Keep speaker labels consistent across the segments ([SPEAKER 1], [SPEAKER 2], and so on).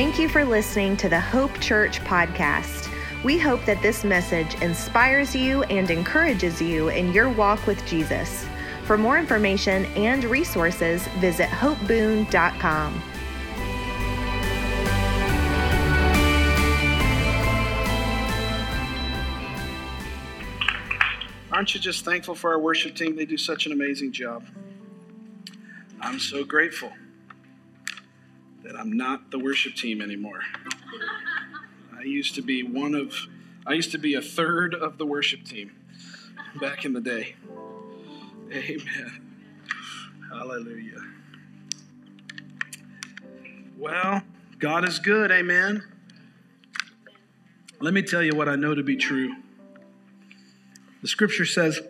[SPEAKER 1] Thank you for listening to the Hope Church podcast. We hope that this message inspires you and encourages you in your walk with Jesus. For more information and resources, visit hopeboone.com.
[SPEAKER 2] Aren't you just thankful for our worship team? They do such an amazing job. I'm so grateful that I'm not the worship team anymore. I used to be one of, I used to be a third of the worship team back in the day. Amen. Hallelujah. Well, God is good. Amen. Let me tell you what I know to be true. The scripture says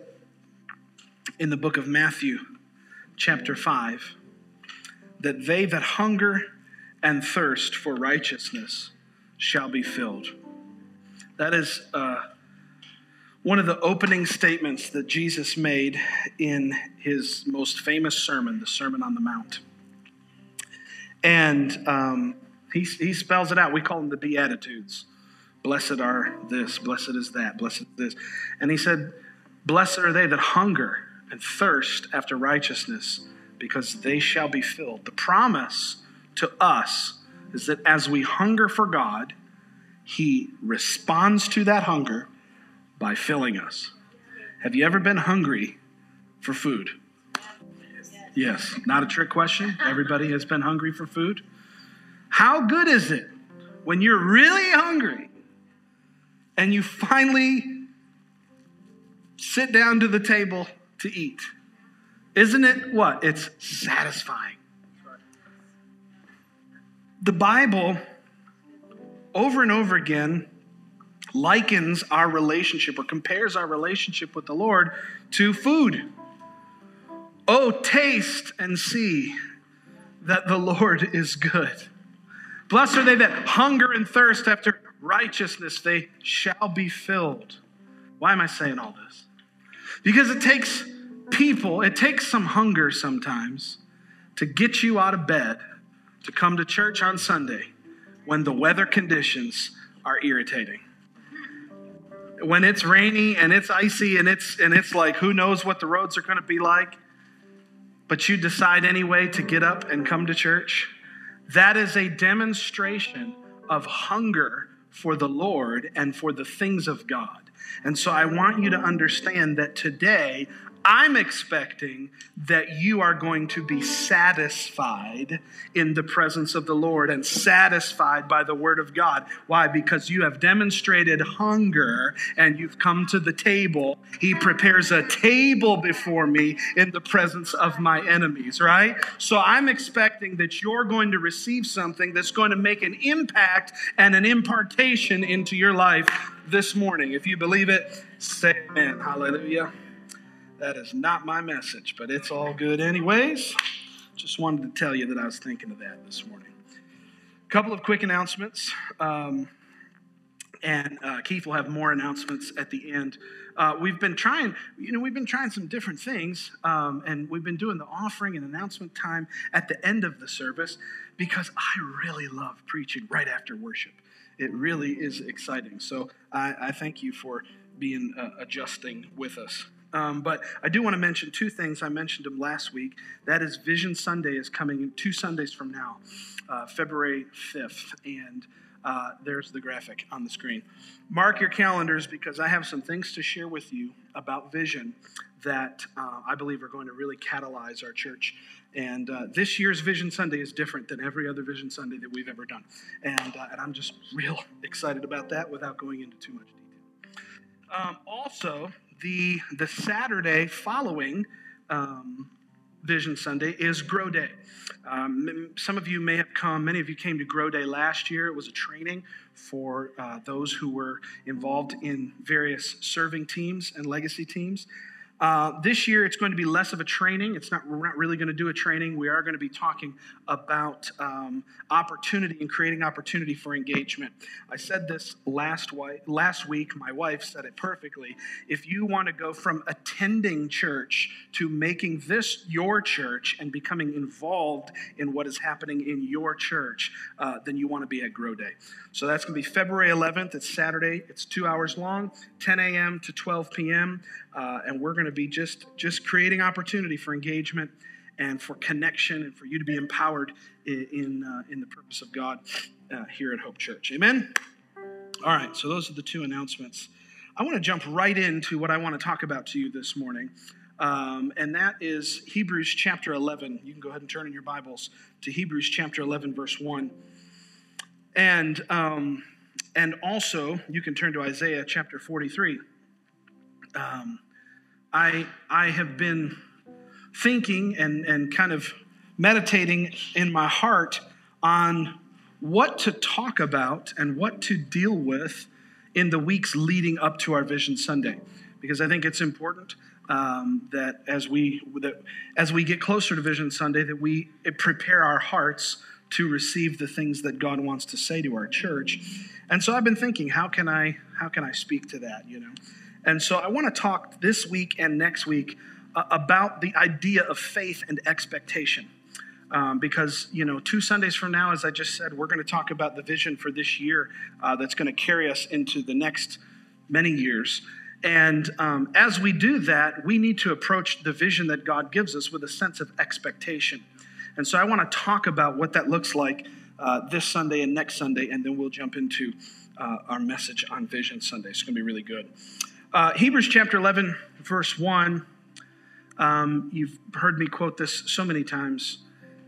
[SPEAKER 2] in the book of Matthew, chapter 5, that they that hunger and thirst for righteousness shall be filled. That is uh, one of the opening statements that Jesus made in his most famous sermon, the Sermon on the Mount. And um, he, he spells it out. We call them the Beatitudes. Blessed are this, blessed is that, blessed is this. And he said, Blessed are they that hunger and thirst after righteousness, because they shall be filled. The promise to us is that as we hunger for God, he responds to that hunger by filling us. Have you ever been hungry for food? Yes, not a trick question. Everybody has been hungry for food. How good is it when you're really hungry and you finally sit down to the table to eat. Isn't it what? It's satisfying. The Bible, over and over again, likens our relationship or compares our relationship with the Lord to food. Oh, taste and see that the Lord is good. Blessed are they that hunger and thirst after righteousness, they shall be filled. Why am I saying all this? Because it takes people, it takes some hunger sometimes to get you out of bed to come to church on Sunday when the weather conditions are irritating. When it's rainy and it's icy and it's and it's like who knows what the roads are going to be like, but you decide anyway to get up and come to church. That is a demonstration of hunger for the Lord and for the things of God. And so I want you to understand that today I'm expecting that you are going to be satisfied in the presence of the Lord and satisfied by the Word of God. Why? Because you have demonstrated hunger and you've come to the table. He prepares a table before me in the presence of my enemies, right? So I'm expecting that you're going to receive something that's going to make an impact and an impartation into your life this morning. If you believe it, say amen. Hallelujah. That is not my message, but it's all good, anyways. Just wanted to tell you that I was thinking of that this morning. A couple of quick announcements, um, and uh, Keith will have more announcements at the end. Uh, we've been trying, you know, we've been trying some different things, um, and we've been doing the offering and announcement time at the end of the service because I really love preaching right after worship. It really is exciting. So I, I thank you for being uh, adjusting with us. Um, but I do want to mention two things. I mentioned them last week. That is, Vision Sunday is coming two Sundays from now, uh, February 5th. And uh, there's the graphic on the screen. Mark your calendars because I have some things to share with you about vision that uh, I believe are going to really catalyze our church. And uh, this year's Vision Sunday is different than every other Vision Sunday that we've ever done. And, uh, and I'm just real excited about that without going into too much detail. Um, also, the, the Saturday following um, Vision Sunday is Grow Day. Um, some of you may have come, many of you came to Grow Day last year. It was a training for uh, those who were involved in various serving teams and legacy teams. Uh, this year, it's going to be less of a training. It's not. We're not really going to do a training. We are going to be talking about um, opportunity and creating opportunity for engagement. I said this last last week. My wife said it perfectly. If you want to go from attending church to making this your church and becoming involved in what is happening in your church, uh, then you want to be at Grow Day. So that's going to be February 11th. It's Saturday. It's two hours long, 10 a.m. to 12 p.m. Uh, and we're going to be just just creating opportunity for engagement and for connection and for you to be empowered in in, uh, in the purpose of God uh, here at Hope Church. Amen. All right. So those are the two announcements. I want to jump right into what I want to talk about to you this morning. Um, and that is Hebrews chapter 11. You can go ahead and turn in your Bibles to Hebrews chapter 11, verse 1. And, um, and also, you can turn to Isaiah chapter 43 um, I, I have been thinking and, and kind of meditating in my heart on what to talk about and what to deal with in the weeks leading up to our Vision Sunday, because I think it's important um, that as we that as we get closer to Vision Sunday, that we prepare our hearts to receive the things that God wants to say to our church. And so I've been thinking, how can I how can I speak to that? You know, and so I want to talk this week and next week uh, about the idea of faith and expectation. Um, because, you know, two Sundays from now, as I just said, we're going to talk about the vision for this year uh, that's going to carry us into the next many years. And um, as we do that, we need to approach the vision that God gives us with a sense of expectation. And so I want to talk about what that looks like uh, this Sunday and next Sunday, and then we'll jump into uh, our message on Vision Sunday. It's going to be really good. Uh, Hebrews chapter 11, verse 1. Um, you've heard me quote this so many times.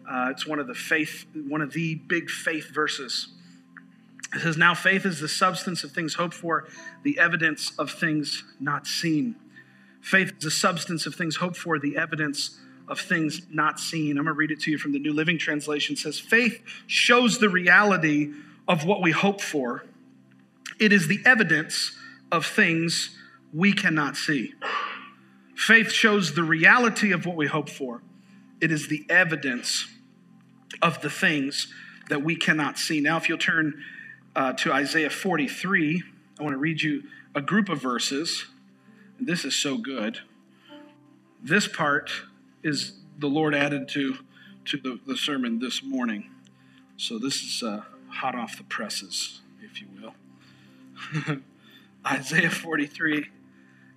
[SPEAKER 2] Uh, it's one of the faith, one of the big faith verses. It says, Now faith is the substance of things hoped for, the evidence of things not seen. Faith is the substance of things hoped for, the evidence of things not seen. I'm going to read it to you from the New Living Translation. It says, Faith shows the reality of what we hope for, it is the evidence of things we cannot see. Faith shows the reality of what we hope for, it is the evidence of the things that we cannot see. Now, if you'll turn uh, to Isaiah 43, I want to read you a group of verses. This is so good. This part is the Lord added to, to the, the sermon this morning. So this is uh, hot off the presses, if you will. Isaiah 43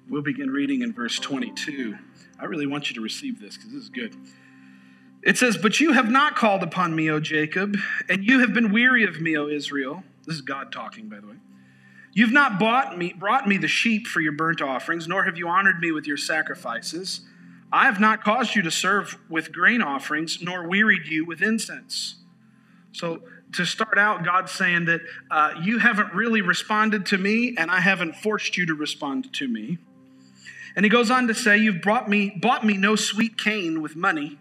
[SPEAKER 2] We'll begin reading in verse 22. I really want you to receive this because this is good. It says, But you have not called upon me, O Jacob, and you have been weary of me, O Israel. This is God talking, by the way. You've not bought me, brought me the sheep for your burnt offerings, nor have you honored me with your sacrifices. I have not caused you to serve with grain offerings, nor wearied you with incense. So, to start out, God's saying that uh, you haven't really responded to me, and I haven't forced you to respond to me. And he goes on to say, You've brought me, bought me no sweet cane with money,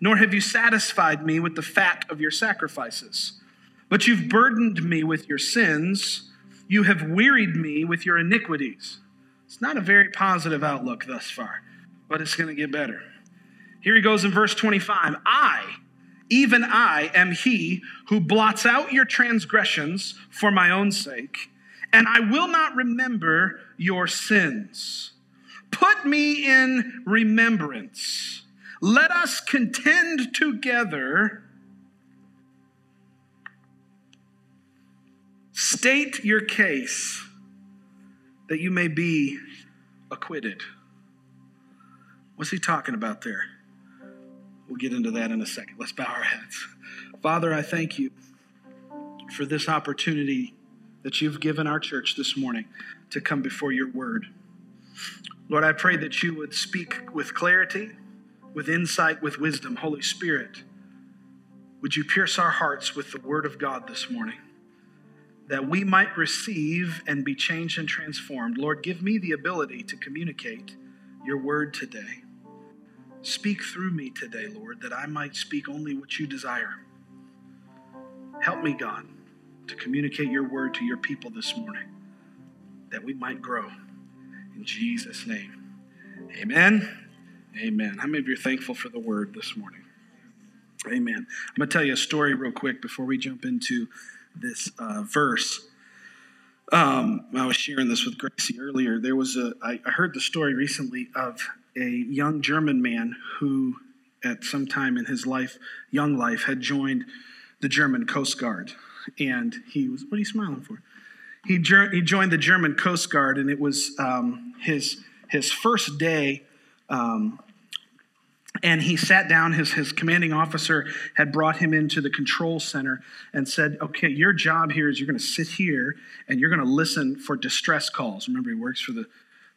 [SPEAKER 2] nor have you satisfied me with the fat of your sacrifices. But you've burdened me with your sins. You have wearied me with your iniquities. It's not a very positive outlook thus far, but it's going to get better. Here he goes in verse 25 I, even I, am he who blots out your transgressions for my own sake, and I will not remember your sins. Put me in remembrance. Let us contend together. State your case that you may be acquitted. What's he talking about there? We'll get into that in a second. Let's bow our heads. Father, I thank you for this opportunity that you've given our church this morning to come before your word. Lord, I pray that you would speak with clarity, with insight, with wisdom. Holy Spirit, would you pierce our hearts with the word of God this morning that we might receive and be changed and transformed? Lord, give me the ability to communicate your word today. Speak through me today, Lord, that I might speak only what you desire. Help me, God, to communicate your word to your people this morning that we might grow. In Jesus' name, Amen. Amen. How many of you are thankful for the word this morning? Amen. I'm going to tell you a story real quick before we jump into this uh, verse. Um, I was sharing this with Gracie earlier. There was a, I, I heard the story recently of a young German man who, at some time in his life, young life, had joined the German Coast Guard. And he was, what are you smiling for? He, he joined the German Coast Guard, and it was um, his, his first day um, and he sat down, his, his commanding officer had brought him into the control center and said, Okay, your job here is you're going to sit here and you're going to listen for distress calls. Remember, he works for the,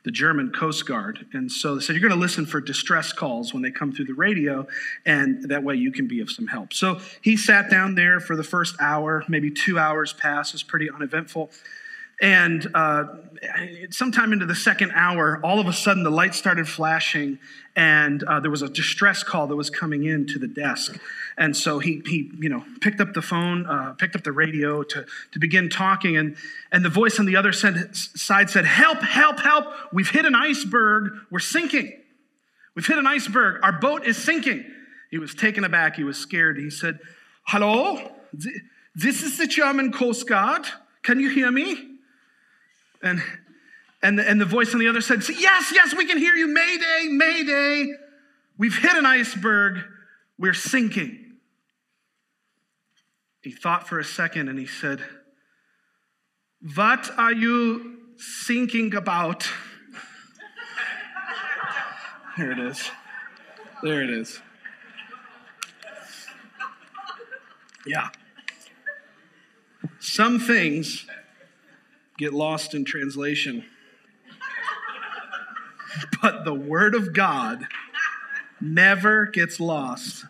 [SPEAKER 2] the German Coast Guard. And so they said, You're going to listen for distress calls when they come through the radio, and that way you can be of some help. So he sat down there for the first hour, maybe two hours passed. It was pretty uneventful. And uh, sometime into the second hour, all of a sudden the lights started flashing, and uh, there was a distress call that was coming in to the desk. And so he, he you know, picked up the phone, uh, picked up the radio to, to begin talking, and, and the voice on the other side said, Help, help, help! We've hit an iceberg. We're sinking. We've hit an iceberg. Our boat is sinking. He was taken aback. He was scared. He said, Hello? This is the German Coast Guard. Can you hear me? And, and, the, and the voice on the other said, Yes, yes, we can hear you. Mayday, Mayday. We've hit an iceberg. We're sinking. He thought for a second and he said, What are you thinking about? there it is. There it is. Yeah. Some things get lost in translation. but the Word of God never gets lost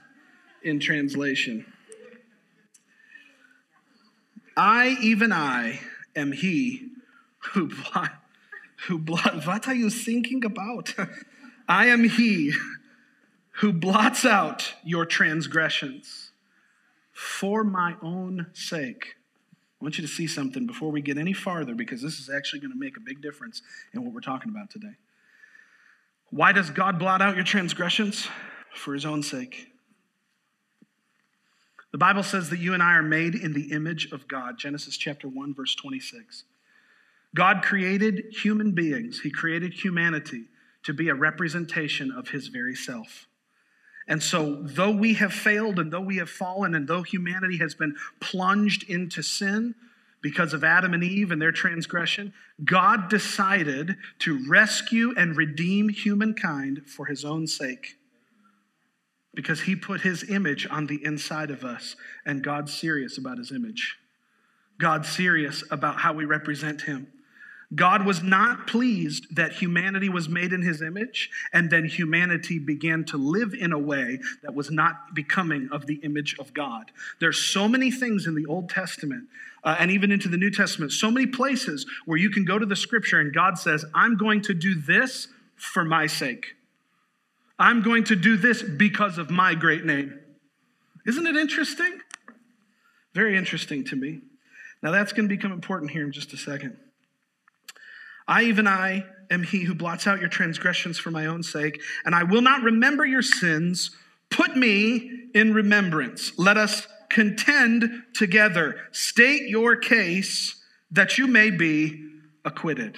[SPEAKER 2] in translation. I, even I, am he who who blot, what are you thinking about? I am he who blots out your transgressions for my own sake. I want you to see something before we get any farther because this is actually going to make a big difference in what we're talking about today. Why does God blot out your transgressions? For his own sake. The Bible says that you and I are made in the image of God. Genesis chapter 1 verse 26. God created human beings. He created humanity to be a representation of his very self. And so, though we have failed and though we have fallen and though humanity has been plunged into sin because of Adam and Eve and their transgression, God decided to rescue and redeem humankind for his own sake. Because he put his image on the inside of us, and God's serious about his image. God's serious about how we represent him. God was not pleased that humanity was made in his image, and then humanity began to live in a way that was not becoming of the image of God. There's so many things in the Old Testament uh, and even into the New Testament, so many places where you can go to the scripture and God says, I'm going to do this for my sake. I'm going to do this because of my great name. Isn't it interesting? Very interesting to me. Now, that's going to become important here in just a second. I, even I, am he who blots out your transgressions for my own sake, and I will not remember your sins. Put me in remembrance. Let us contend together. State your case that you may be acquitted.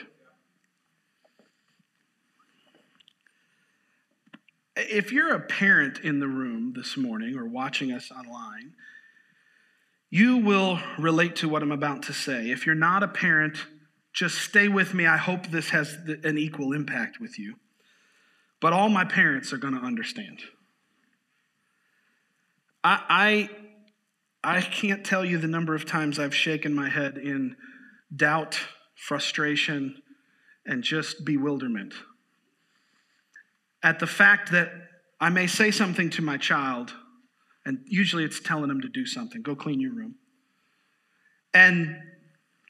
[SPEAKER 2] If you're a parent in the room this morning or watching us online, you will relate to what I'm about to say. If you're not a parent, just stay with me. I hope this has an equal impact with you. But all my parents are going to understand. I, I, I can't tell you the number of times I've shaken my head in doubt, frustration, and just bewilderment at the fact that I may say something to my child, and usually it's telling them to do something go clean your room. And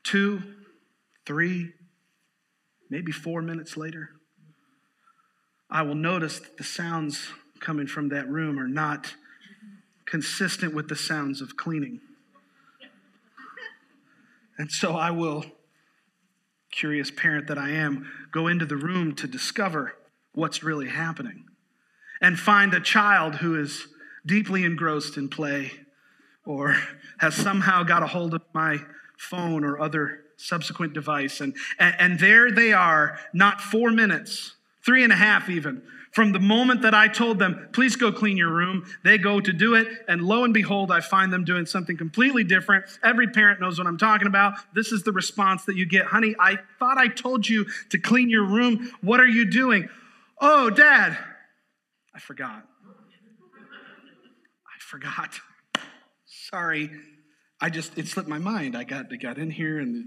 [SPEAKER 2] two, three, maybe four minutes later, I will notice that the sounds coming from that room are not consistent with the sounds of cleaning. And so I will, curious parent that I am, go into the room to discover what's really happening and find a child who is deeply engrossed in play or has somehow got a hold of my phone or other subsequent device. And, and, there they are, not four minutes, three and a half even, from the moment that I told them, please go clean your room, they go to do it, and lo and behold, I find them doing something completely different. Every parent knows what I'm talking about. This is the response that you get Honey, I thought I told you to clean your room. What are you doing? Oh, Dad, I forgot. I forgot. Sorry. I just, it slipped my mind. I got, I got in here and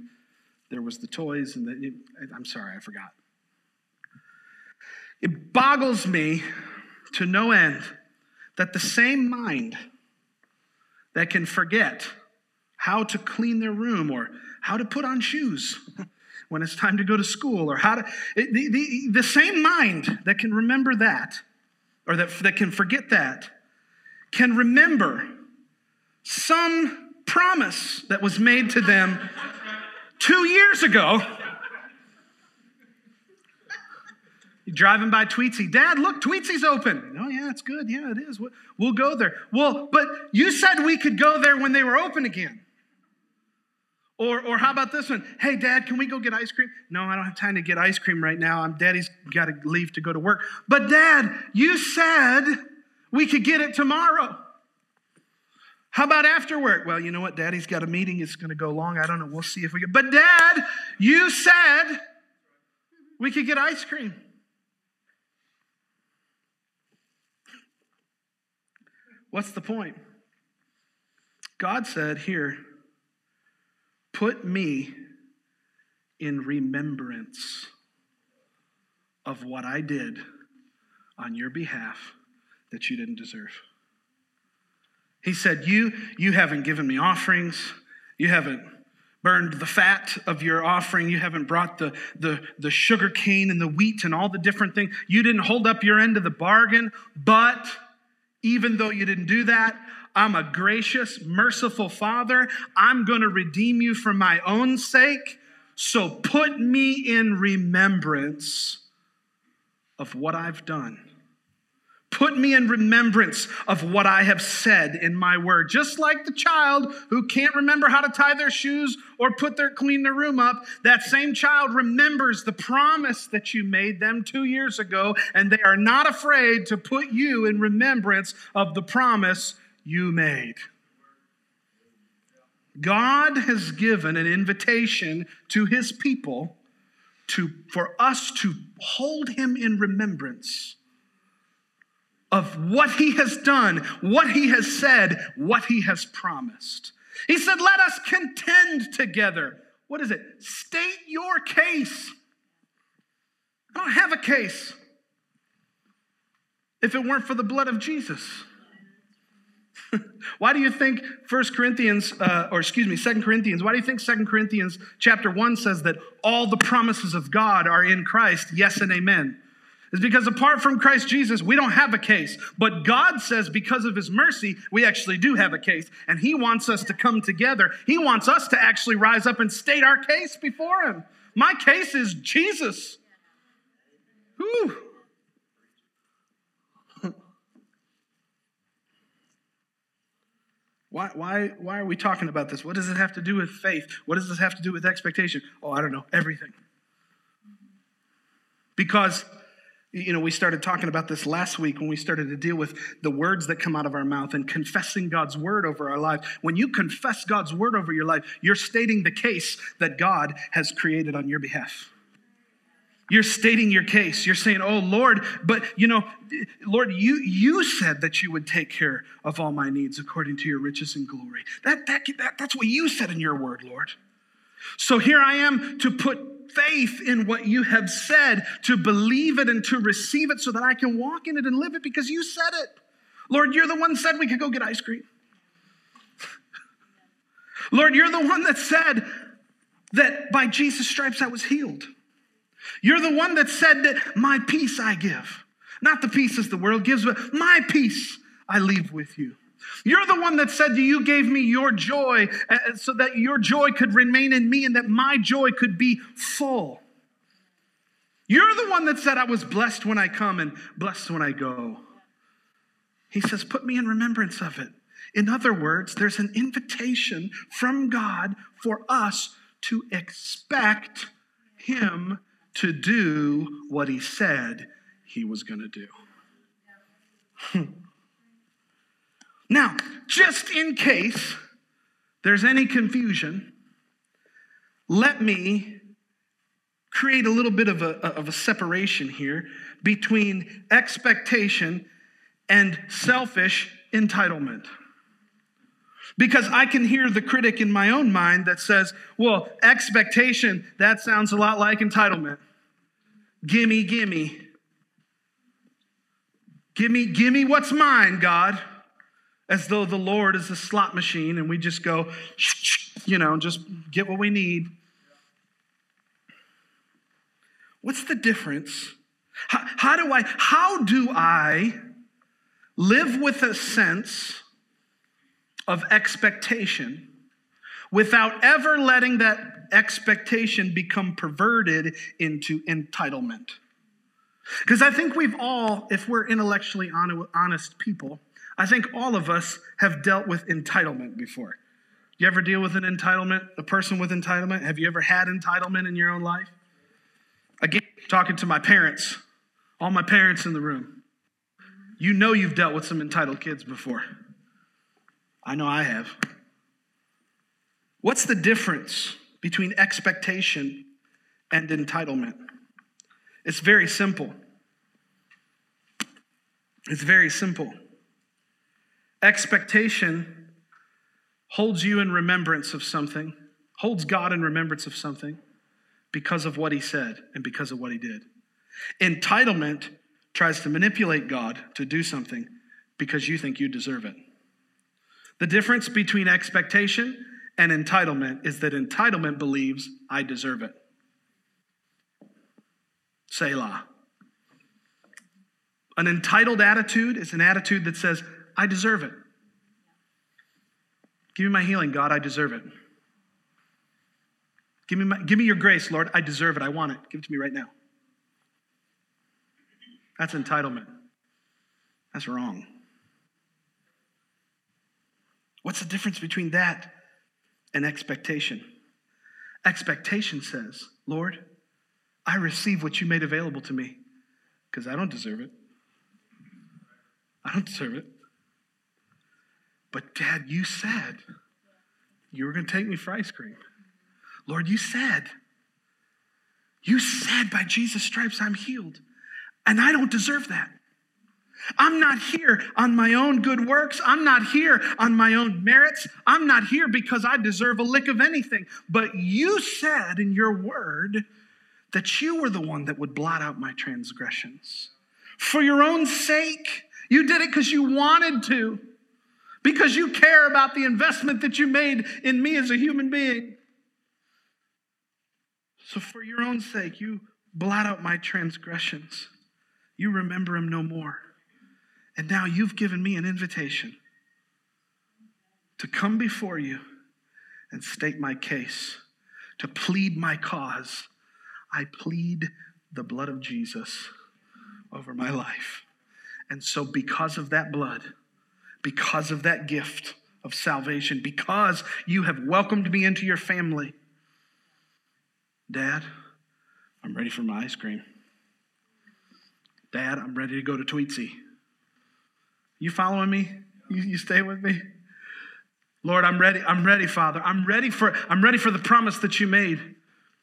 [SPEAKER 2] there was the toys, and the, I'm sorry, I forgot. It boggles me to no end that the same mind that can forget how to clean their room or how to put on shoes when it's time to go to school or how to, it, the, the, the same mind that can remember that or that, that can forget that can remember some promise that was made to them two years ago You're driving by Tweetsie. Dad, look, Tweetsie's open. Oh, yeah, it's good. Yeah, it is. We'll go there. Well, but you said we could go there when they were open again. Or, or how about this one? Hey, Dad, can we go get ice cream? No, I don't have time to get ice cream right now. I'm Daddy's got to leave to go to work. But Dad, you said we could get it tomorrow. How about after work? Well, you know what? Daddy's got a meeting. It's going to go long. I don't know. We'll see if we get. But Dad, you said we could get ice cream. What's the point? God said, Here, put me in remembrance of what I did on your behalf that you didn't deserve. He said, You, you haven't given me offerings. You haven't burned the fat of your offering. You haven't brought the, the, the sugar cane and the wheat and all the different things. You didn't hold up your end of the bargain, but even though you didn't do that, I'm a gracious, merciful Father. I'm going to redeem you for my own sake. So put me in remembrance of what I've done. Put me in remembrance of what I have said in my word. Just like the child who can't remember how to tie their shoes or put their clean their room up, that same child remembers the promise that you made them 2 years ago and they are not afraid to put you in remembrance of the promise you made. God has given an invitation to his people to for us to hold him in remembrance of what he has done, what he has said, what he has promised. He said, Let us contend together. What is it? State your case. I don't have a case if it weren't for the blood of Jesus. why do you think First Corinthians, uh, or excuse me, Second Corinthians, why do you think Second Corinthians chapter 1 says that all the promises of God are in Christ, yes and amen? Is because apart from Christ Jesus, we don't have a case. But God says because of his mercy, we actually do have a case. And he wants us to come together. He wants us to actually rise up and state our case before him. My case is Jesus. Whew. Why, why, why are we talking about this? What does it have to do with faith? What does this have to do with expectation? Oh, I don't know, everything. Because you know, we started talking about this last week when we started to deal with the words that come out of our mouth and confessing God's word over our life. When you confess God's word over your life, you're stating the case that God has created on your behalf. You're stating your case. You're saying, "Oh Lord, but you know, Lord, you you said that you would take care of all my needs according to your riches and glory. That, that, that that's what you said in your word, Lord. So here I am to put faith in what you have said, to believe it and to receive it so that I can walk in it and live it because you said it. Lord, you're the one said we could go get ice cream. Lord, you're the one that said that by Jesus' stripes I was healed. You're the one that said that my peace I give. Not the pieces the world gives, but my peace I leave with you. You're the one that said you gave me your joy uh, uh, so that your joy could remain in me and that my joy could be full. You're the one that said I was blessed when I come and blessed when I go. He says, Put me in remembrance of it. In other words, there's an invitation from God for us to expect Him to do what He said He was going to do. now, just in case there's any confusion, let me create a little bit of a, of a separation here between expectation and selfish entitlement. Because I can hear the critic in my own mind that says, well, expectation, that sounds a lot like entitlement. Gimme, gimme. Gimme, gimme what's mine, God. As though the Lord is a slot machine and we just go, you know, just get what we need. What's the difference? How, how do I, how do I live with a sense of expectation without ever letting that expectation become perverted into entitlement. Because I think we've all, if we're intellectually honest people, I think all of us have dealt with entitlement before. You ever deal with an entitlement, a person with entitlement? Have you ever had entitlement in your own life? Again, talking to my parents, all my parents in the room. You know you've dealt with some entitled kids before. I know I have. What's the difference between expectation and entitlement? It's very simple. It's very simple. Expectation holds you in remembrance of something, holds God in remembrance of something because of what he said and because of what he did. Entitlement tries to manipulate God to do something because you think you deserve it. The difference between expectation and entitlement is that entitlement believes I deserve it. Selah. An entitled attitude is an attitude that says, I deserve it. Give me my healing, God, I deserve it. Give me, my, give me your grace, Lord, I deserve it. I want it. Give it to me right now. That's entitlement. That's wrong. What's the difference between that and expectation? Expectation says, Lord, I receive what you made available to me because I don't deserve it. I don't deserve it. But Dad, you said you were going to take me for ice cream. Lord, you said, you said by Jesus' stripes I'm healed. And I don't deserve that. I'm not here on my own good works. I'm not here on my own merits. I'm not here because I deserve a lick of anything. But you said in your word that you were the one that would blot out my transgressions. For your own sake, you did it because you wanted to, because you care about the investment that you made in me as a human being. So, for your own sake, you blot out my transgressions. You remember them no more. And now you've given me an invitation to come before you and state my case, to plead my cause. I plead the blood of Jesus over my life. And so, because of that blood, because of that gift of salvation, because you have welcomed me into your family, Dad, I'm ready for my ice cream. Dad, I'm ready to go to Tweetsie. You following me? You, you stay with me? Lord, I'm ready. I'm ready, Father. I'm ready for I'm ready for the promise that you made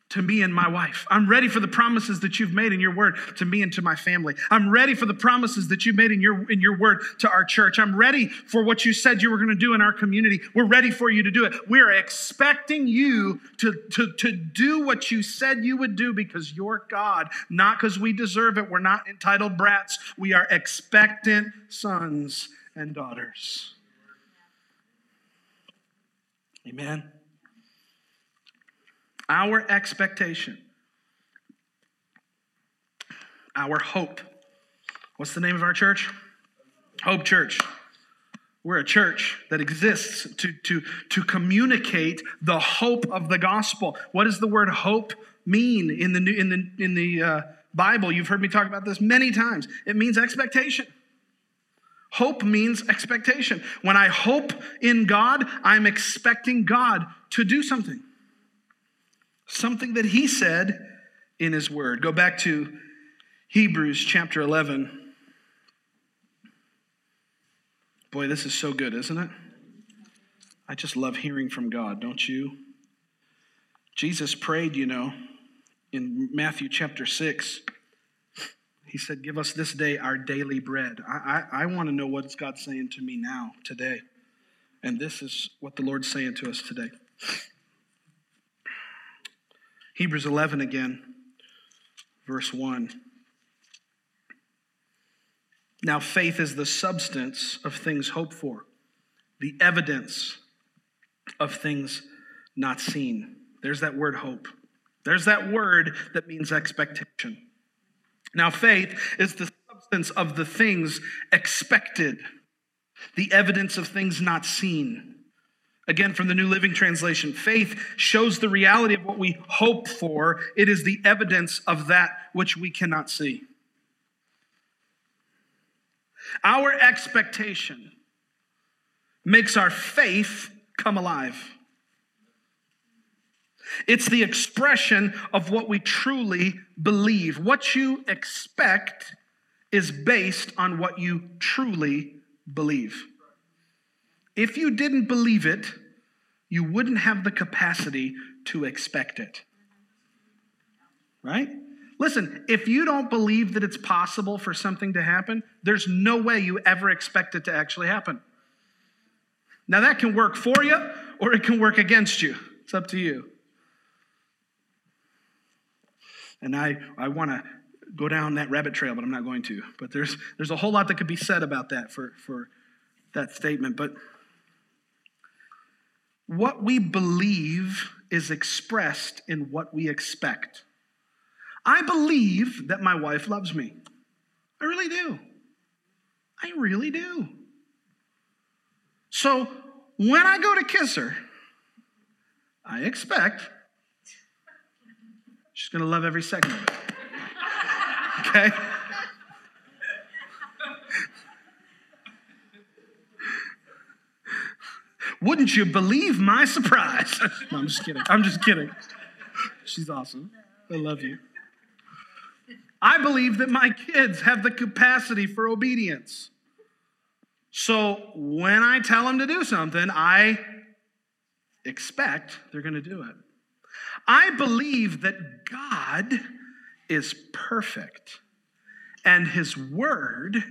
[SPEAKER 2] to me and my wife. I'm ready for the promises that you've made in your word to me and to my family. I'm ready for the promises that you made in your in your word to our church. I'm ready for what you said you were going to do in our community. We're ready for you to do it. We're expecting you to, to, to do what you said you would do because you're God, not because we deserve it. We're not entitled brats. We are expectant sons and daughters. Amen our expectation, our hope. What's the name of our church? Hope Church. We're a church that exists to, to, to communicate the hope of the gospel. What does the word hope mean in the, in the, in the uh, Bible, you've heard me talk about this many times, it means expectation. Hope means expectation. When I hope in God, I'm expecting God to do something. Something that He said in His Word. Go back to Hebrews chapter 11. Boy, this is so good, isn't it? I just love hearing from God, don't you? Jesus prayed, you know, in Matthew chapter 6. He said, Give us this day our daily bread. I, I, I want to know what's God saying to me now, today. And this is what the Lord's saying to us today. Hebrews 11 again, verse 1. Now, faith is the substance of things hoped for, the evidence of things not seen. There's that word hope. There's that word that means expectation. Now, faith is the substance of the things expected, the evidence of things not seen. Again, from the New Living Translation, faith shows the reality of what we hope for. It is the evidence of that which we cannot see. Our expectation makes our faith come alive. It's the expression of what we truly believe. What you expect is based on what you truly believe. If you didn't believe it, you wouldn't have the capacity to expect it. Right? Listen, if you don't believe that it's possible for something to happen, there's no way you ever expect it to actually happen. Now, that can work for you or it can work against you. It's up to you. And I, I want to go down that rabbit trail, but I'm not going to. But there's, there's a whole lot that could be said about that for, for that statement. But what we believe is expressed in what we expect. I believe that my wife loves me. I really do. I really do. So when I go to kiss her, I expect she's going to love every second of it. Okay? Wouldn't you believe my surprise? no, I'm just kidding. I'm just kidding. She's awesome. I love you. I believe that my kids have the capacity for obedience. So when I tell them to do something, I expect they're going to do it. I believe that God is perfect and his word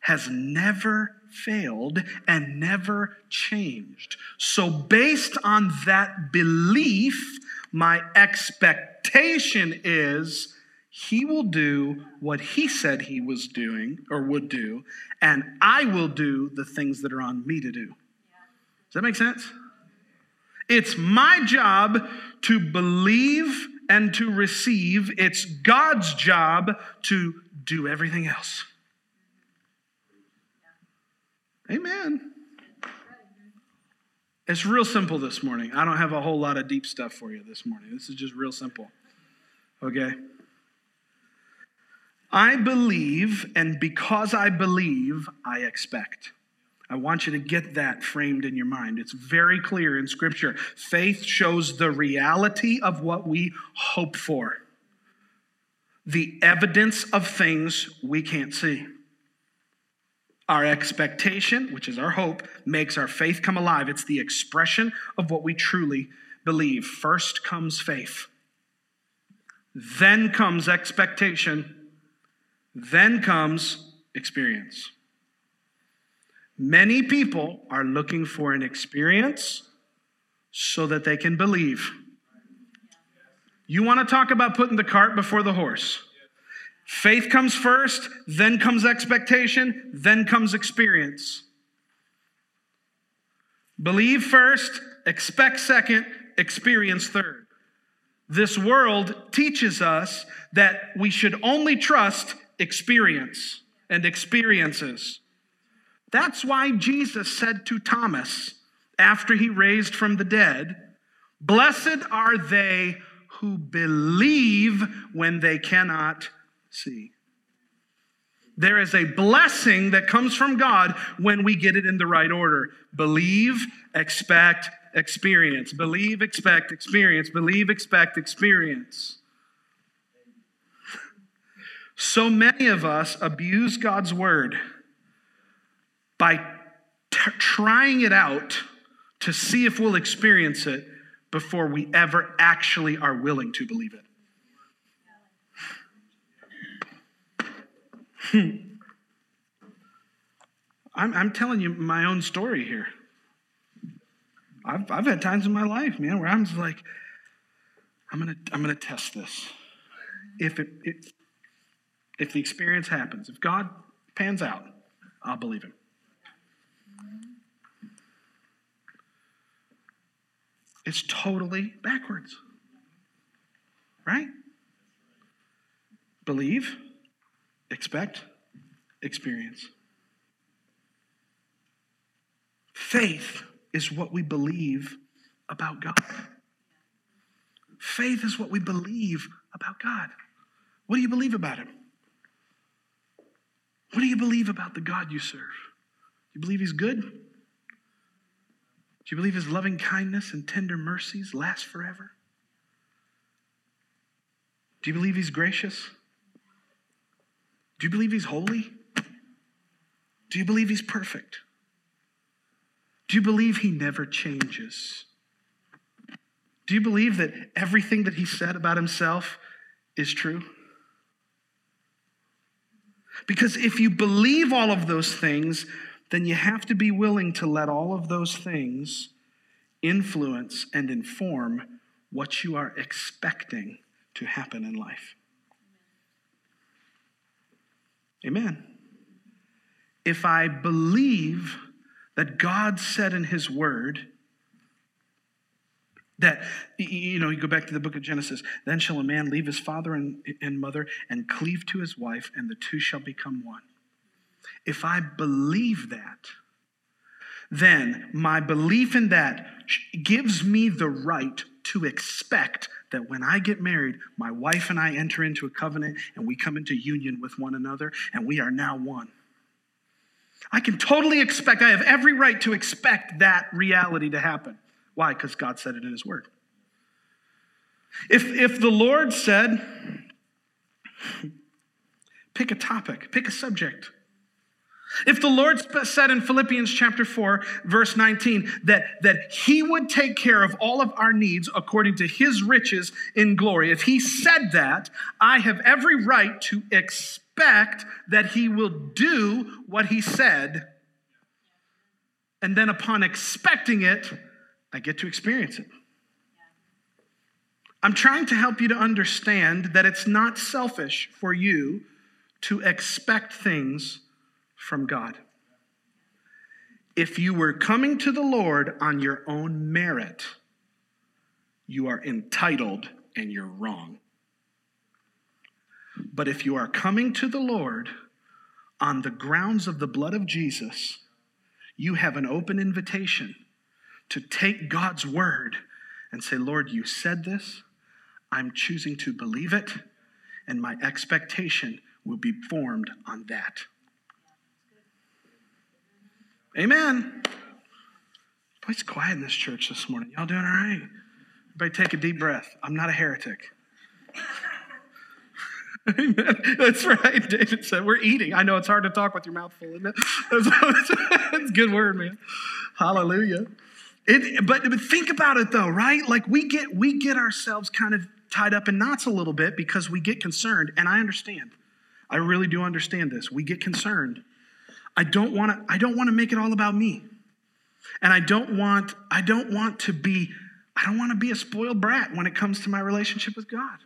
[SPEAKER 2] has never failed and never changed. So, based on that belief, my expectation is he will do what he said he was doing or would do, and I will do the things that are on me to do. Does that make sense? It's my job to believe and to receive, it's God's job to do everything else. Amen. It's real simple this morning. I don't have a whole lot of deep stuff for you this morning. This is just real simple. Okay? I believe, and because I believe, I expect. I want you to get that framed in your mind. It's very clear in Scripture. Faith shows the reality of what we hope for, the evidence of things we can't see. Our expectation, which is our hope, makes our faith come alive. It's the expression of what we truly believe. First comes faith, then comes expectation then comes experience. Many people are looking for an experience so that they can believe. You want to talk about putting the cart before the horse. Faith comes first, then comes expectation, then comes experience. Believe first, expect second, experience third. This world teaches us that we should only trust experience and experiences. That's why Jesus said to Thomas after he raised from the dead, Blessed are they who believe when they cannot see. There is a blessing that comes from God when we get it in the right order. Believe, expect, experience. Believe, expect, experience. Believe, expect, experience. So many of us abuse God's word by t- trying it out to see if we'll experience it before we ever actually are willing to believe it. Hmm. I'm, I'm telling you my own story here. I've, I've had times in my life, man, where I'm just like, I'm gonna, I'm gonna test this. If it, it if the experience happens, if God pans out, I'll believe him. It's totally backwards. Right? Believe, expect, experience. Faith is what we believe about God. Faith is what we believe about God. What do you believe about Him? What do you believe about the God you serve? Do you believe He's good? Do you believe His loving kindness and tender mercies last forever? Do you believe He's gracious? Do you believe He's holy? Do you believe He's perfect? Do you believe He never changes? Do you believe that everything that He said about Himself is true? Because if you believe all of those things, then you have to be willing to let all of those things influence and inform what you are expecting to happen in life. Amen. If I believe that God said in His Word, that, you know, you go back to the book of Genesis. Then shall a man leave his father and, and mother and cleave to his wife, and the two shall become one. If I believe that, then my belief in that gives me the right to expect that when I get married, my wife and I enter into a covenant and we come into union with one another and we are now one. I can totally expect, I have every right to expect that reality to happen. Why? Because God said it in His Word. If, if the Lord said, pick a topic, pick a subject. If the Lord said in Philippians chapter 4, verse 19, that, that He would take care of all of our needs according to His riches in glory, if He said that, I have every right to expect that He will do what He said. And then upon expecting it, I get to experience it. I'm trying to help you to understand that it's not selfish for you to expect things from God. If you were coming to the Lord on your own merit, you are entitled and you're wrong. But if you are coming to the Lord on the grounds of the blood of Jesus, you have an open invitation to take God's word and say, Lord, you said this. I'm choosing to believe it, and my expectation will be formed on that. Amen. Boy, it's quiet in this church this morning. Y'all doing all right? Everybody take a deep breath. I'm not a heretic. Amen. That's right. David said, We're eating. I know it's hard to talk with your mouth full, isn't it? That's a good word, man. Hallelujah. It, but, but think about it though, right? Like we get we get ourselves kind of tied up in knots a little bit because we get concerned, and I understand. I really do understand this. We get concerned. I don't want to. I don't want to make it all about me, and I don't want. I don't want to be. I don't want to be a spoiled brat when it comes to my relationship with God.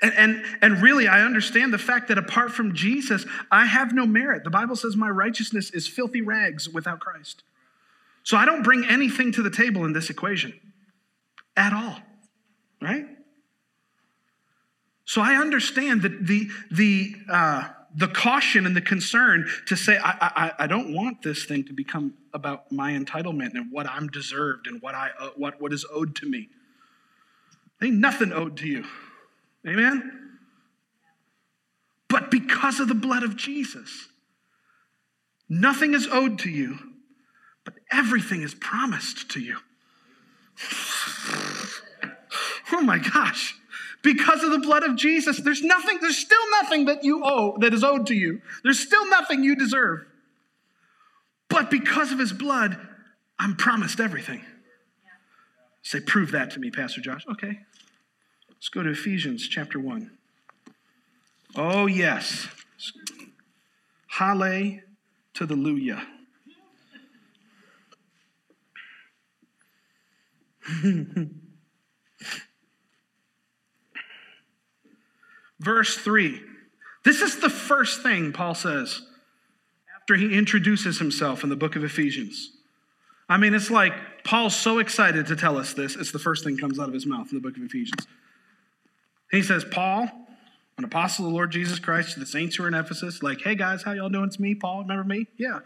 [SPEAKER 2] And, and, and really, I understand the fact that apart from Jesus, I have no merit. The Bible says my righteousness is filthy rags without Christ. So I don't bring anything to the table in this equation at all, right? So I understand that the, the, uh, the caution and the concern to say, I, I, I, don't want this thing to become about my entitlement and what I'm deserved and what, I, uh, what, what is owed to me. Ain't nothing owed to you. Amen? but because of the blood of Jesus. Nothing is owed to you, but everything is promised to you. Oh my gosh. Because of the blood of Jesus, there's nothing, there's still nothing that you owe that is owed to you. There's still nothing you deserve. But because of his blood, I'm promised everything. Say, prove that to me, Pastor Josh. Okay. Let's go to Ephesians chapter 1. Oh, yes. Hallelujah to the Luya. Verse 3. This is the first thing Paul says after he introduces himself in the book of Ephesians. I mean, it's like Paul's so excited to tell us this, it's the first thing comes out of his mouth in the book of Ephesians. He says, Paul, an apostle of the Lord Jesus Christ to the saints who are in Ephesus, like, hey guys, how y'all doing? It's me, Paul. Remember me? Yeah.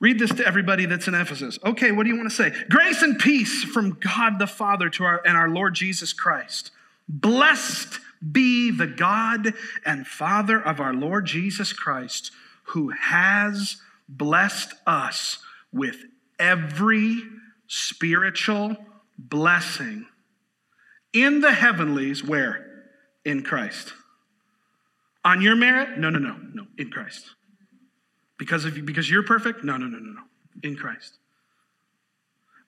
[SPEAKER 2] Read this to everybody that's in Ephesus. Okay, what do you want to say? Grace and peace from God the Father to our and our Lord Jesus Christ. Blessed be the God and Father of our Lord Jesus Christ, who has blessed us with every spiritual blessing in the heavenlies, where? In Christ. On your merit? No, no, no, no, in Christ. Because of you, because you're perfect? No, no, no, no, no. In Christ.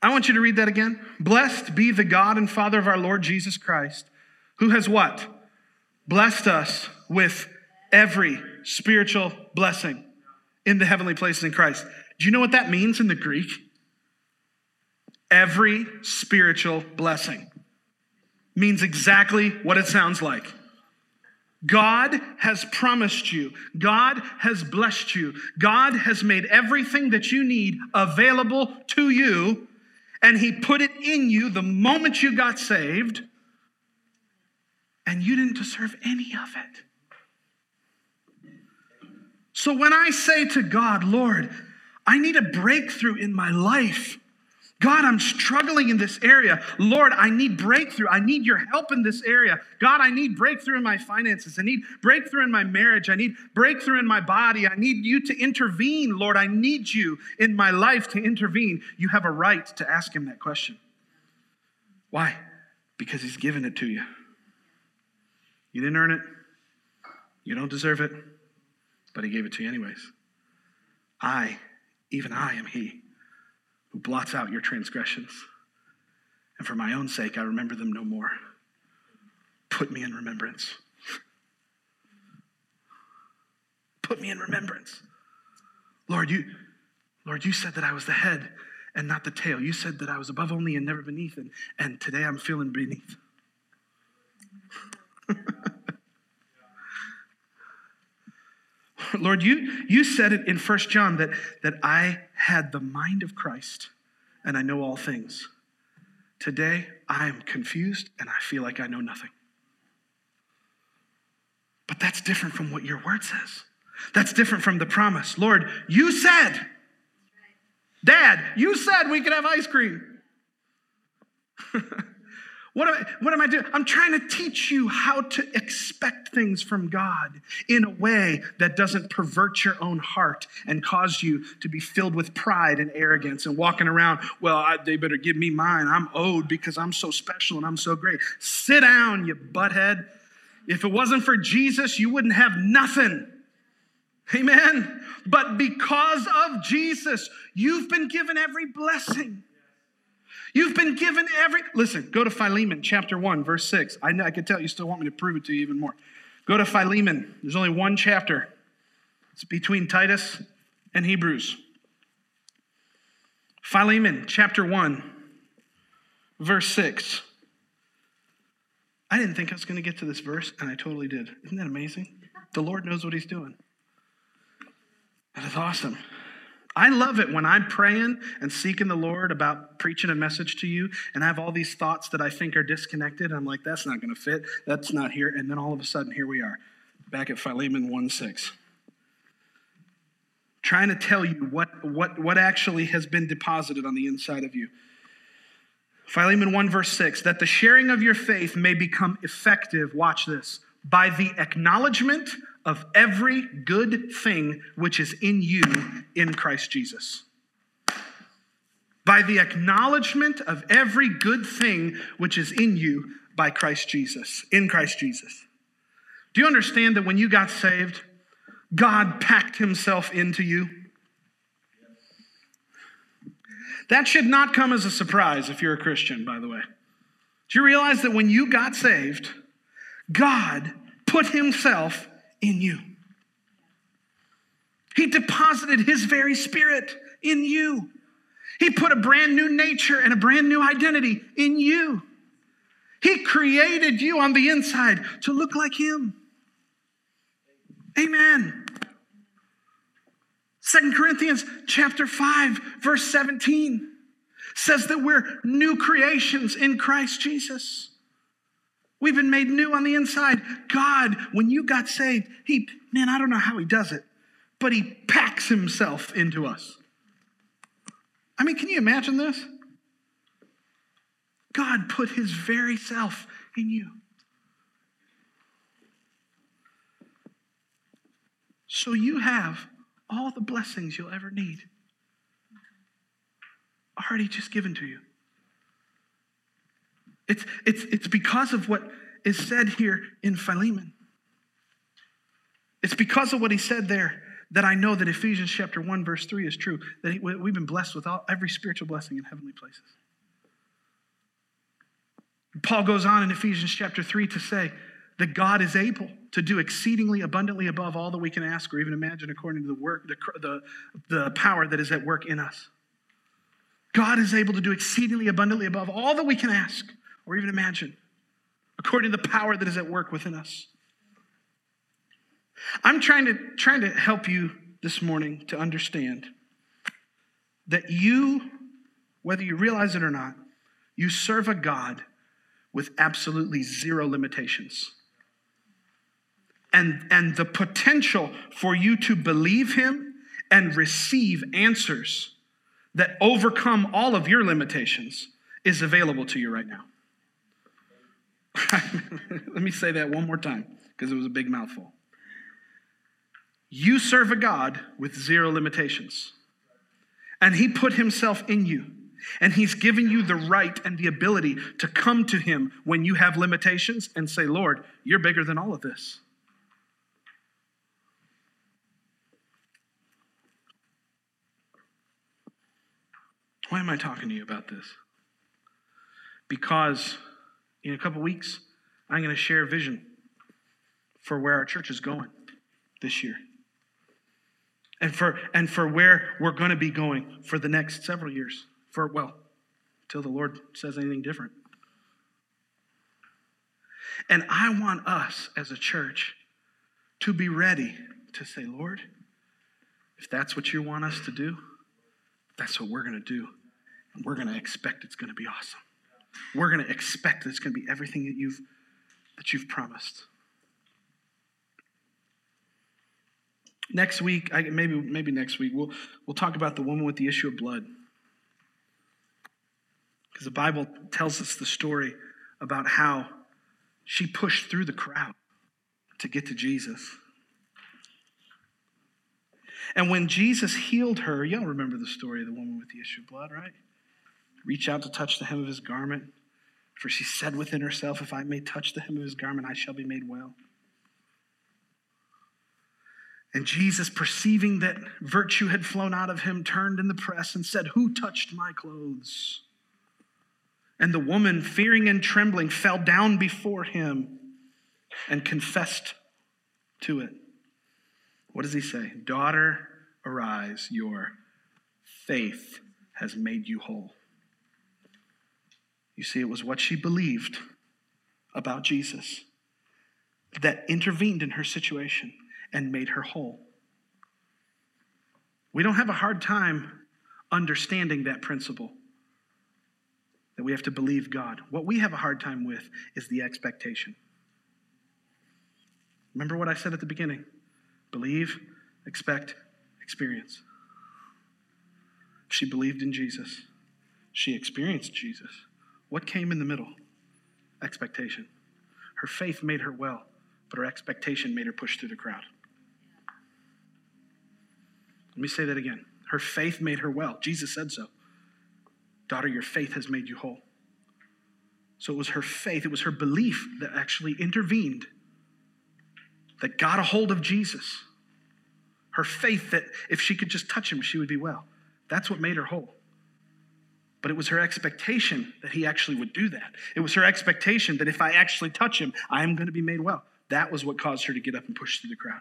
[SPEAKER 2] I want you to read that again. Blessed be the God and Father of our Lord Jesus Christ, who has what? Blessed us with every spiritual blessing in the heavenly places in Christ. Do you know what that means in the Greek? Every spiritual blessing means exactly what it sounds like. God has promised you. God has blessed you. God has made everything that you need available to you, and He put it in you the moment you got saved, and you didn't deserve any of it. So when I say to God, Lord, I need a breakthrough in my life. God, I'm struggling in this area. Lord, I need breakthrough. I need your help in this area. God, I need breakthrough in my finances. I need breakthrough in my marriage. I need breakthrough in my body. I need you to intervene. Lord, I need you in my life to intervene. You have a right to ask him that question. Why? Because he's given it to you. You didn't earn it, you don't deserve it, but he gave it to you anyways. I, even I, am he who blots out your transgressions. And for my own sake, I remember them no more. Put me in remembrance. Put me in remembrance. Lord, you, Lord, you said that I was the head and not the tail. You said that I was above only and never beneath. And, and today I'm feeling beneath. Lord, you, you said it in First John that, that I had the mind of Christ and I know all things. Today, I am confused and I feel like I know nothing. But that's different from what your word says. That's different from the promise. Lord, you said, Dad, you said we could have ice cream. What am, I, what am I doing? I'm trying to teach you how to expect things from God in a way that doesn't pervert your own heart and cause you to be filled with pride and arrogance and walking around, well, I, they better give me mine. I'm owed because I'm so special and I'm so great. Sit down, you butthead. If it wasn't for Jesus, you wouldn't have nothing. Amen. But because of Jesus, you've been given every blessing. You've been given every. Listen, go to Philemon chapter 1, verse 6. I, know, I can tell you still want me to prove it to you even more. Go to Philemon. There's only one chapter, it's between Titus and Hebrews. Philemon chapter 1, verse 6. I didn't think I was going to get to this verse, and I totally did. Isn't that amazing? The Lord knows what He's doing. That is awesome. I love it when I'm praying and seeking the Lord about preaching a message to you, and I have all these thoughts that I think are disconnected. I'm like, that's not going to fit. That's not here. And then all of a sudden, here we are, back at Philemon 1 6. Trying to tell you what, what, what actually has been deposited on the inside of you. Philemon 1, verse 6 that the sharing of your faith may become effective, watch this, by the acknowledgement of every good thing which is in you in Christ Jesus. By the acknowledgement of every good thing which is in you by Christ Jesus, in Christ Jesus. Do you understand that when you got saved, God packed himself into you? That should not come as a surprise if you're a Christian, by the way. Do you realize that when you got saved, God put himself in you? He deposited his very spirit in you. He put a brand new nature and a brand new identity in you. He created you on the inside to look like him. Amen. Second Corinthians chapter 5 verse 17 says that we're new creations in Christ Jesus. We've been made new on the inside. God, when you got saved, he man, I don't know how he does it, but he packs himself into us. I mean, can you imagine this? God put his very self in you. So you have all the blessings you'll ever need already just given to you. It's, it's, it's because of what is said here in Philemon. It's because of what he said there that I know that Ephesians chapter 1, verse 3 is true, that we've been blessed with all, every spiritual blessing in heavenly places. Paul goes on in Ephesians chapter 3 to say that God is able to do exceedingly abundantly above all that we can ask or even imagine according to the work, the, the, the power that is at work in us. God is able to do exceedingly abundantly above all that we can ask or even imagine, according to the power that is at work within us. I'm trying to, trying to help you this morning to understand that you, whether you realize it or not, you serve a God with absolutely zero limitations. And, and the potential for you to believe Him and receive answers that overcome all of your limitations is available to you right now. Let me say that one more time because it was a big mouthful. You serve a God with zero limitations, and He put Himself in you. And he's given you the right and the ability to come to him when you have limitations and say, Lord, you're bigger than all of this. Why am I talking to you about this? Because in a couple weeks, I'm going to share a vision for where our church is going this year. And for, and for where we're going to be going for the next several years. For, well, till the Lord says anything different. And I want us as a church to be ready to say, Lord, if that's what you want us to do, that's what we're going to do. And we're going to expect it's going to be awesome. We're going to expect that it's going to be everything that you've that you've promised. Next week, I, maybe maybe next week we'll we'll talk about the woman with the issue of blood. Because the Bible tells us the story about how she pushed through the crowd to get to Jesus. And when Jesus healed her, y'all remember the story of the woman with the issue of blood, right? Reach out to touch the hem of his garment. For she said within herself, If I may touch the hem of his garment, I shall be made well. And Jesus, perceiving that virtue had flown out of him, turned in the press and said, Who touched my clothes? And the woman, fearing and trembling, fell down before him and confessed to it. What does he say? Daughter, arise, your faith has made you whole. You see, it was what she believed about Jesus that intervened in her situation and made her whole. We don't have a hard time understanding that principle that we have to believe God. What we have a hard time with is the expectation. Remember what I said at the beginning believe, expect, experience. She believed in Jesus, she experienced Jesus. What came in the middle? Expectation. Her faith made her well, but her expectation made her push through the crowd. Let me say that again. Her faith made her well. Jesus said so. Daughter, your faith has made you whole. So it was her faith, it was her belief that actually intervened, that got a hold of Jesus. Her faith that if she could just touch him, she would be well. That's what made her whole. But it was her expectation that he actually would do that. It was her expectation that if I actually touch him, I am going to be made well. That was what caused her to get up and push through the crowd.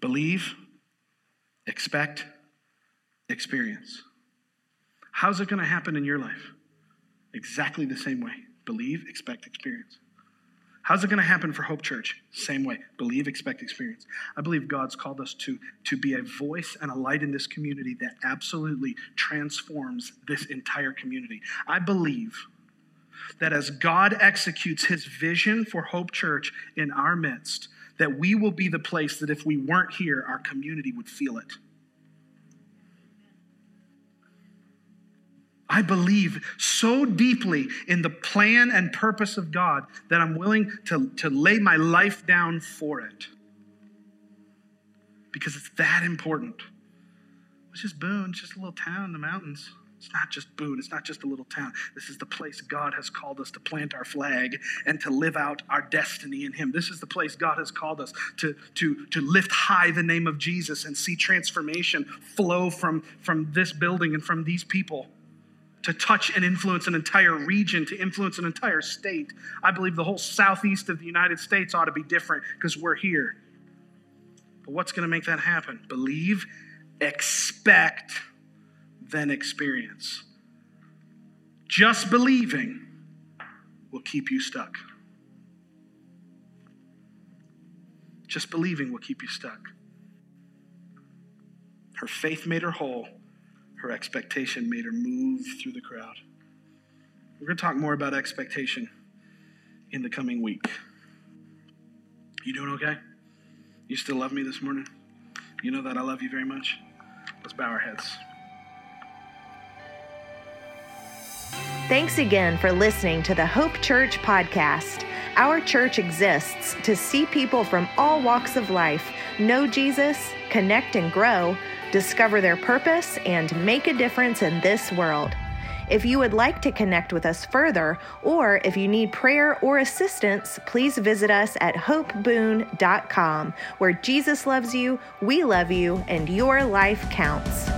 [SPEAKER 2] Believe, expect, experience. How's it going to happen in your life? Exactly the same way. Believe, expect, experience. How's it going to happen for Hope Church? Same way. Believe, expect, experience. I believe God's called us to, to be a voice and a light in this community that absolutely transforms this entire community. I believe that as God executes his vision for Hope Church in our midst, that we will be the place that if we weren't here, our community would feel it. I believe so deeply in the plan and purpose of God that I'm willing to, to lay my life down for it. Because it's that important. It's just Boone, it's just a little town in the mountains. It's not just Boone, it's not just a little town. This is the place God has called us to plant our flag and to live out our destiny in Him. This is the place God has called us to, to, to lift high the name of Jesus and see transformation flow from, from this building and from these people to touch and influence an entire region, to influence an entire state. I believe the whole southeast of the United States ought to be different because we're here. But what's going to make that happen? Believe, expect, then experience. Just believing will keep you stuck. Just believing will keep you stuck. Her faith made her whole her expectation made her move through the crowd. We're going to talk more about expectation in the coming week. You doing okay? You still love me this morning? You know that I love you very much? Let's bow our heads.
[SPEAKER 1] Thanks again for listening to the Hope Church podcast. Our church exists to see people from all walks of life know Jesus, connect and grow discover their purpose, and make a difference in this world. If you would like to connect with us further, or if you need prayer or assistance, please visit us at hopeboone.com, where Jesus loves you, we love you, and your life counts.